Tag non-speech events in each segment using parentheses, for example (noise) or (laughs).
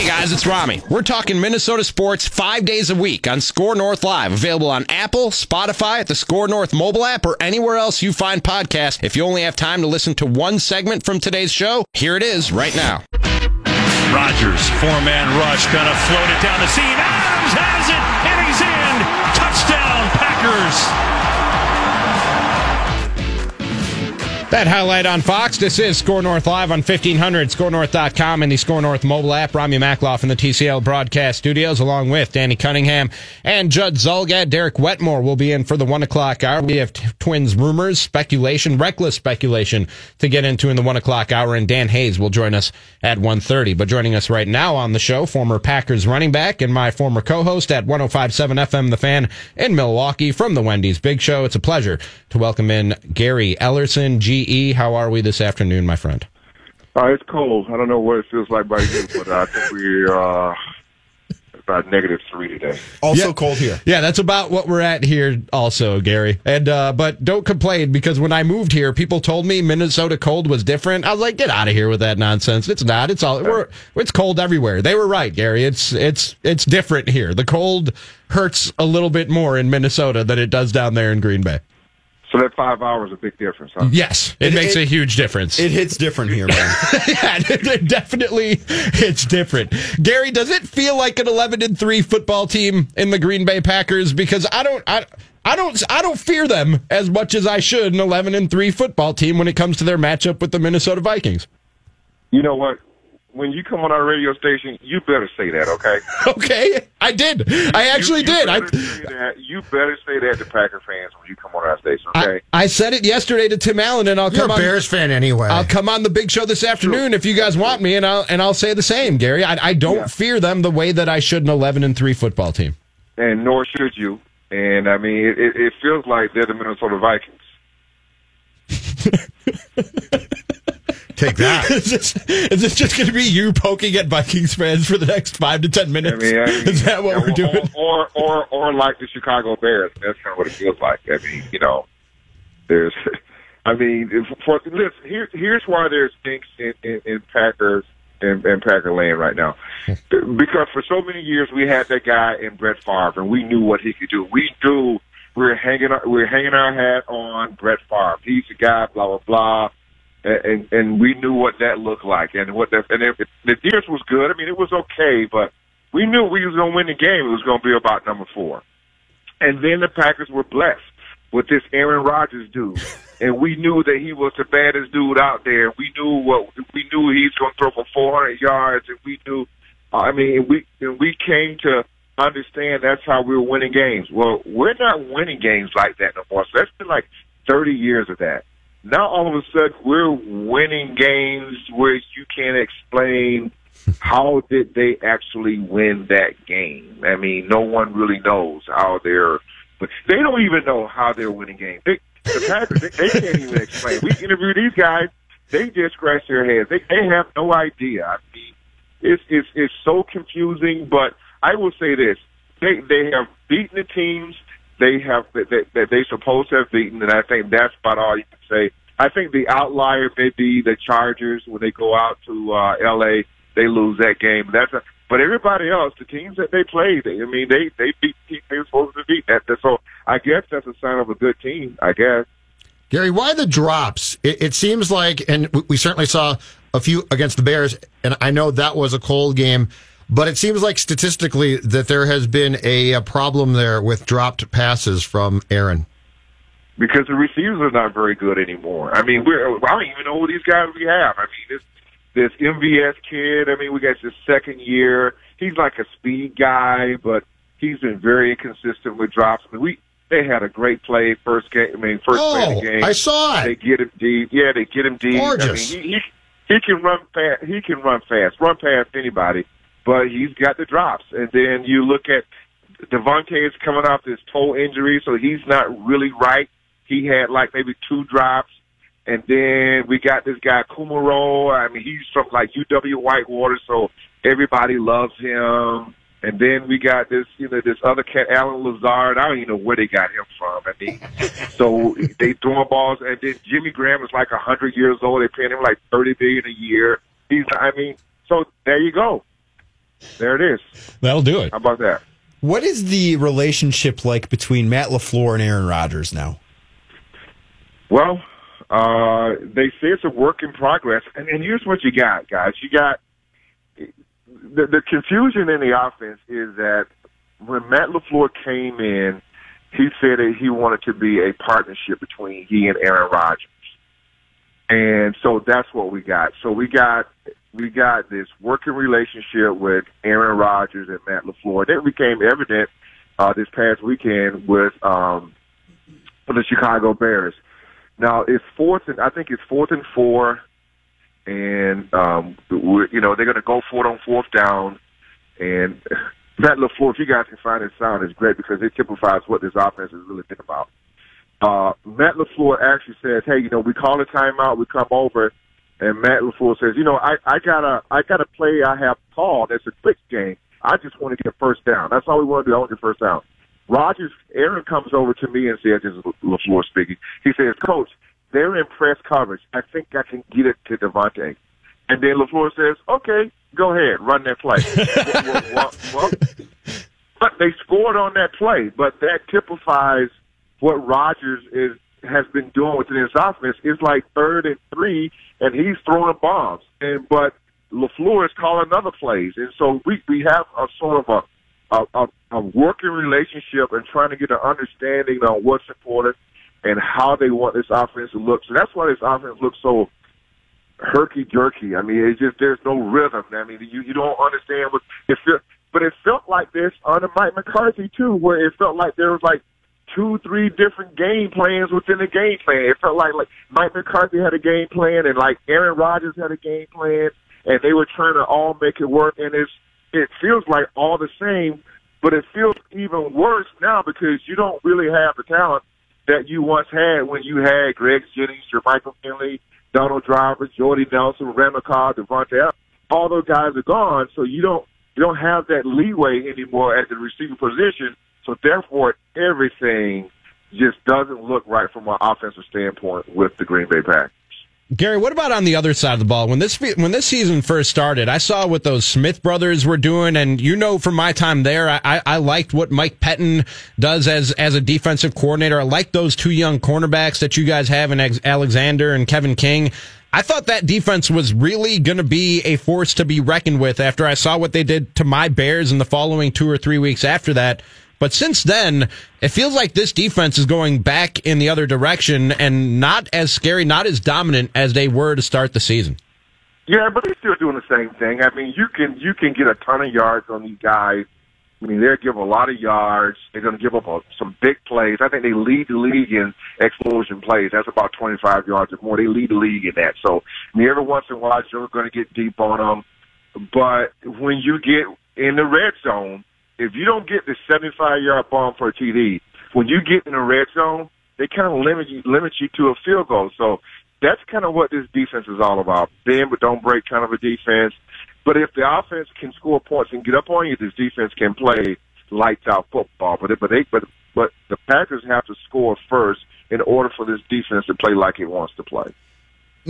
Hey guys, it's Ramie. We're talking Minnesota sports five days a week on Score North Live, available on Apple, Spotify, at the Score North mobile app, or anywhere else you find podcasts. If you only have time to listen to one segment from today's show, here it is right now. Rodgers, four man rush, gonna float it down the seam. Adams has it, and he's in. Touchdown, Packers. That highlight on Fox. This is Score North Live on 1500, scorenorth.com, and the Score North mobile app. Ramie Makhlouf in the TCL broadcast studios, along with Danny Cunningham and Judd Zulgad. Derek Wetmore will be in for the one o'clock hour. We have t- twins rumors, speculation, reckless speculation to get into in the one o'clock hour, and Dan Hayes will join us at 1.30. But joining us right now on the show, former Packers running back and my former co-host at 1057 FM The Fan in Milwaukee from the Wendy's Big Show. It's a pleasure to welcome in Gary Ellerson, G GE. How are we this afternoon, my friend? Uh, it's cold. I don't know what it feels like by you, but I think we're uh, about negative three today. Also Yeah. cold here. Yeah, that's about what we're at here, also, Gary. And uh, but don't complain because when I moved here, people told me Minnesota cold was different. I was like, get out of here with that nonsense. It's not. It's all. We're, it's cold everywhere. They were right, Gary. It's it's it's different here. The cold hurts a little bit more in Minnesota than it does down there in Green Bay. So that five hours is a big difference, huh? Yes, it, It- makes it- a huge difference. It hits different here, man. (laughs) yeah, it- definitely it's different. Gary, does it feel like an 11 and 3 football team in the Green Bay Packers because I don't I I don't I don't fear them as much as I should an 11 and 3 football team when it comes to their matchup with the Minnesota Vikings. You know what? When you come on our radio station, you better say that, okay? (laughs) Okay, I did. I actually You- you did. I, say that. You better say that to Packer fans when you come on our station, I okay? I said it yesterday to Tim Allen and I'll You're come a on Bears fan anyway. I'll come on the big show this afternoon if you guys want me, and I'll and I'll say the same, Gary. I, I don't Yeah. fear them the way that I should an eleven and three football team. and nor should you. And I mean, it, it, it feels like they're the Minnesota Vikings. (laughs) Take (laughs) that. is, this, is this just going to be you poking at Vikings fans for the next five to ten I minutes? mean, I mean (laughs) is that what or, we're doing? Or, or, or, or like the Chicago Bears. That's kind of what it feels like. I mean, you know, there's, (laughs) I mean, if- for listen, here, here's why there's stinks in, in, in Packers and, and Packer land right now. Because for so many years we had that guy in Brett Favre, and we knew what he could do. We knew we were hanging our, we were hanging our hat on Brett Favre. He's the guy, blah blah blah. And, and we knew what that looked like, and what that and it, the defense was good. I mean, it was okay, but we knew we was going to win the game. It was going to be about number four. And then the Packers were blessed with this Aaron Rodgers dude. (laughs) And we knew that he was the baddest dude out there. We knew what we knew he's going to throw for 400 yards, and we knew. I mean, we and we came to understand that's how we were winning games. Well, we're not winning games like that no more. So that's been like 30 years of that. Now all of a sudden we're winning games where you can't explain how did they actually win that game? I mean, no one really knows how they're, but they don't even know how they're winning games. They, the Packers, they, they can't even explain. We interview these guys, they just scratch their heads. They they have no idea. I mean, it's it's it's so confusing. But I will say this: they they have beaten the teams they have that that, they supposed to have beaten, and I think that's about all you can say. I think the outlier may be the Chargers when they go out to uh, L.A. They lose that game. That's a, but everybody else, the teams that they played, they, I mean, they they beat teams they were supposed to beat. That so I guess that's a sign of a good team. I guess. Gary, why the drops? It, it seems like, and we certainly saw a few against the Bears, and I know that was a cold game, but it seems like statistically that there has been a, a problem there with dropped passes from Aaron. because the receivers are not very good anymore. I mean, we're I don't even know who these guys we have. I mean, this this MVS kid. I mean, we got his second year. He's like a speed guy, but he's been very inconsistent with drops. I mean, we they had a great play first game. I mean, first play of Oh, the game. I saw it. They get him deep. Yeah, they get him deep. Gorgeous. I mean, he, he he can run fast. He can run fast. Run past anybody. But he's got the drops. And then you look at Davante is coming off this toe injury, so he's not really right. He had like maybe two drops. And then we got this guy Kumerow. I mean, he's from like UW Whitewater, so everybody loves him. And then we got this, you know, this other cat, Allen Lazard. I don't even know where they got him from. I mean, (laughs) so they throwing balls, and then Jimmy Graham is like a hundred years old. They're paying him like thirty billion a year. He's, I mean, so there you go. There it is. That'll do it. How about that? What is the relationship like between Matt LaFleur and Aaron Rodgers now? Well, uh, they say it's a work in progress, and, and here's what you got, guys. You got the, the confusion in the offense is that when Matt LaFleur came in, he said that he wanted to be a partnership between he and Aaron Rodgers. And so that's what we got. So we got we got this working relationship with Aaron Rodgers and Matt LaFleur. That became evident uh, this past weekend with um, with the Chicago Bears. Now it's fourth and I think it's fourth and four, and um, we're, you know they're going to go for it on fourth down. And (laughs) Matt LaFleur, if you guys can find his sound, is great because it typifies what this offense is really been about. Uh, Matt LaFleur actually says, "Hey, you know, we call a timeout, we come over." And Matt LaFleur says, you know, I, I got a, I got a play I have called. It's a quick game. I just want to get first down. That's all we want to do. I want to get first down. Rodgers, Aaron comes over to me and says, this is LaFleur speaking. He says, coach, they're in press coverage. I think I can get it to Davante. And then LaFleur says, okay, go ahead, run that play. well, well, well, but they scored on that play, but that typifies what Rodgers is has been doing within his offense. It's like third and three, and he's throwing bombs. And but LaFleur is calling other plays, and so we we have a sort of a a, a, a working relationship and trying to get an understanding on what's important and how they want this offense to look. So that's why this offense looks so herky jerky. I mean, it's just there's no rhythm. I mean, you you don't understand what it but it felt like this under Mike McCarthy too, where it felt like there was like two, three different game plans within the game plan. It felt like like Mike McCarthy had a game plan and like Aaron Rodgers had a game plan, and they were trying to all make it work. And it's it feels like all the same, but it feels even worse now because you don't really have the talent that you once had when you had Greg Jennings, Jermichael Finley, Donald Driver, Jordy Nelson, Cobb, Davante. All those guys are gone, so you don't you don't have that leeway anymore at the receiver position so therefore, everything just doesn't look right from an offensive standpoint with the Green Bay Packers. Gary, what about on the other side of the ball? When this when this season first started, I saw what those Smith brothers were doing, and you know, from my time there, I, I liked what Mike Pettine does as as a defensive coordinator. I like those two young cornerbacks that you guys have in Alexander and Kevin King. I thought that defense was really going to be a force to be reckoned with after I saw what they did to my Bears in the following two or three weeks after that. But since then, it feels like this defense is going back in the other direction and not as scary, not as dominant as they were to start the season. Yeah, but they're still doing the same thing. I mean, you can you can get a ton of yards on these guys. I mean, they're giving a lot of yards. They're going to give up a, some big plays. I think they lead the league in explosion plays. That's about 25 yards or more. They lead the league in that. So, I mean, every once in a while, you're going to get deep on them. But when you get in the red zone, if you don't get the 75 yard bomb for a TD, when you get in the red zone, they kind of limit you, limit you to a field goal. So that's kind of what this defense is all about. Bend but don't break kind of a defense. But if the offense can score points and get up on you, this defense can play lights out football. But but they but but the Packers have to score first in order for this defense to play like it wants to play.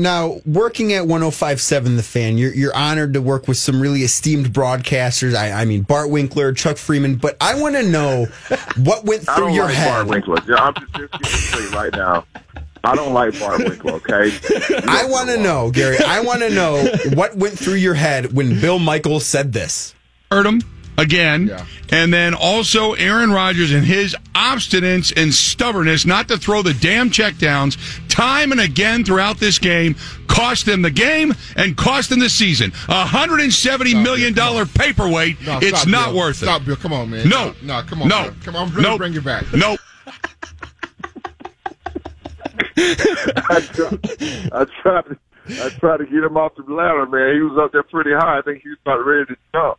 Now, working at 1057 The Fan, you're, you're honored to work with some really esteemed broadcasters. I, I mean, Bart Winkler, Chuck Freimund, but I want to know what went through your like head. Bart Winkler. Yeah, I'm just, just going to say right now. I don't like Bart Winkler, okay? (laughs) I want to know, Gary, I want to know what went through your head when Bill Michaels said this. Heard him again. Yeah. And then also Aaron Rodgers and his obstinance and stubbornness not to throw the damn checkdowns time and again throughout this game cost them the game and cost them the season. A hundred and seventy stop, million dollar paperweight. No, it's not Bill. worth it. Stop, Bill. Come on, man. No, no, come on. No, Bill. come on. I'm going nope. bring you back. (laughs) Nope. I, tried, I tried. I tried to get him off the ladder, man. He was up there pretty high. I think he was about ready to jump.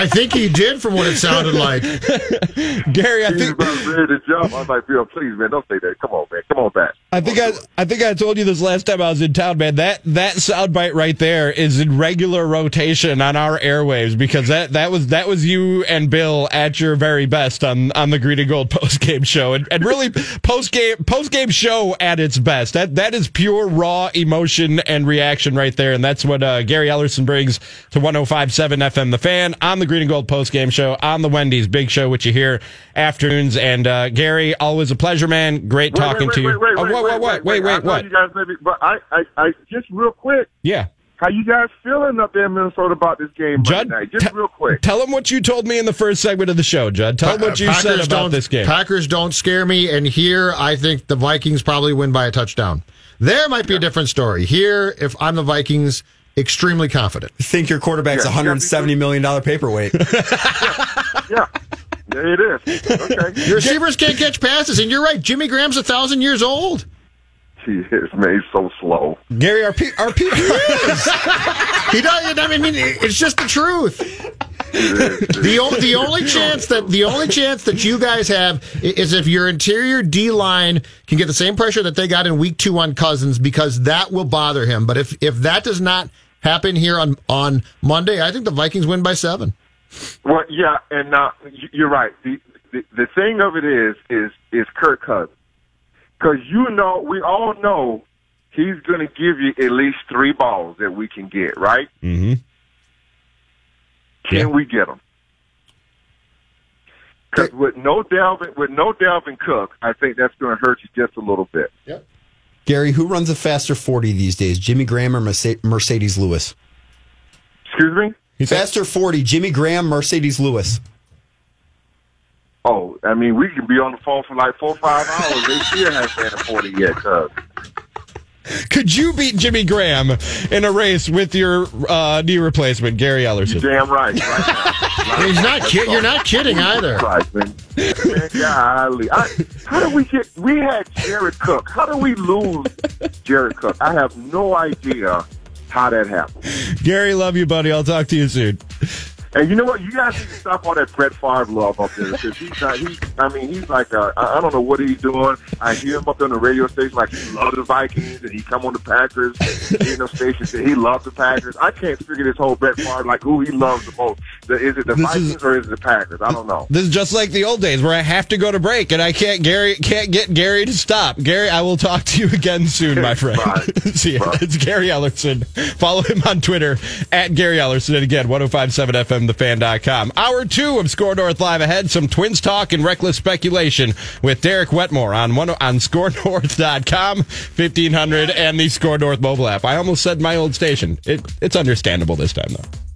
I I think he did from what it sounded like. (laughs) Gary, I He was think about ready to jump. I was like, Bill, please, man, don't say that. Come on, man. Come on back. I think I, I think I told you this last time I was in town, man. That that soundbite right there is in regular rotation on our airwaves because that, that was that was you and Bill at your very best on, on the Green and Gold (laughs) post game show, and, and really post game post game show at its best. That that is pure raw emotion and reaction right there, and that's what uh, Gary Ellerson brings to 105.7 FM, the fan on the Green and Gold post game show on the Wendy's Big Show, which you hear afternoons. And uh, Gary, always a pleasure, man. Great Wait, talking wait, to you. wait, wait, Oh, wait? Wait, I wait, know what? You guys maybe, but I, I, I, just real quick. Yeah. How you guys feeling up there in Minnesota about this game Judd, Monday night? Just te- real quick. Tell them what you told me in the first segment of the show, Judd. Tell them what you Packers said about this game. Packers don't scare me, and here I think the Vikings probably win by a touchdown. There might be a different story. Here, if I'm the Vikings, extremely confident. think your quarterback's Yeah, a hundred seventy million dollar paperweight. (laughs) yeah, there it is. Okay. Your receivers can't catch passes, and you're right. Jimmy Graham's a thousand years old. He is made so slow. Gary, are, pe- are people He does. I mean, it's just the truth. The, o- the only chance that the only chance that you guys have is if your interior D line can get the same pressure that they got in week two on Cousins because that will bother him. But if if that does not happen here on on Monday, I think the Vikings win by seven. Well, yeah, and uh, you're right. The, the the thing of it is is is Kirk Cousins, because you know we all know he's going to give you at least three balls that we can get right. Mhm. Can Yeah. we get them? Because with no Dalvin, with no Dalvin Cook, I think that's going to hurt you just a little bit. Gary, who runs a faster forty these days, Jimmy Graham or Marcedes Lewis? Excuse me. Faster forty, Jimmy Graham, Marcedes Lewis. Oh, I mean, we can be on the phone for like four or five hours. They still haven't had a forty yet. Cause could you beat Jimmy Graham in a race with your uh, knee replacement, Gary Ellerson? damn right. right now. He's not kid. You're not kidding either. Right, man. man golly. I, how do we get? We had Jared Cook. How do we lose Jared Cook? I have no idea how that happened. Gary, love you, buddy. I'll talk to you soon. And you know what? You guys need to stop all that Brett Favre love up there because he's not. He, I mean, he's like a, I I don't know what he's doing. I hear him up there on the radio station like he loves the Vikings and he come on the Packers. You know, station said he loves the Packers. I can't figure this whole Brett Favre like who he loves the most. Is it the This Vikings is- or is it the Packers? I don't know. This is just like the old days where I have to go to break and I can't Gary can't get Gary to stop. Gary, I will talk to you again soon, my (laughs) friend. (laughs) See ya. Bye. It's Gary Ellerson. Follow him on Twitter at Gary Ellerson. And again, 1057FMTheFan.com. Hour two of Score North Live ahead. Some Twins talk and reckless speculation with Derek Wetmore on one on ScoreNorth.com, 1500, and the Score North mobile app. I almost said my old station. It, it's understandable this time, though.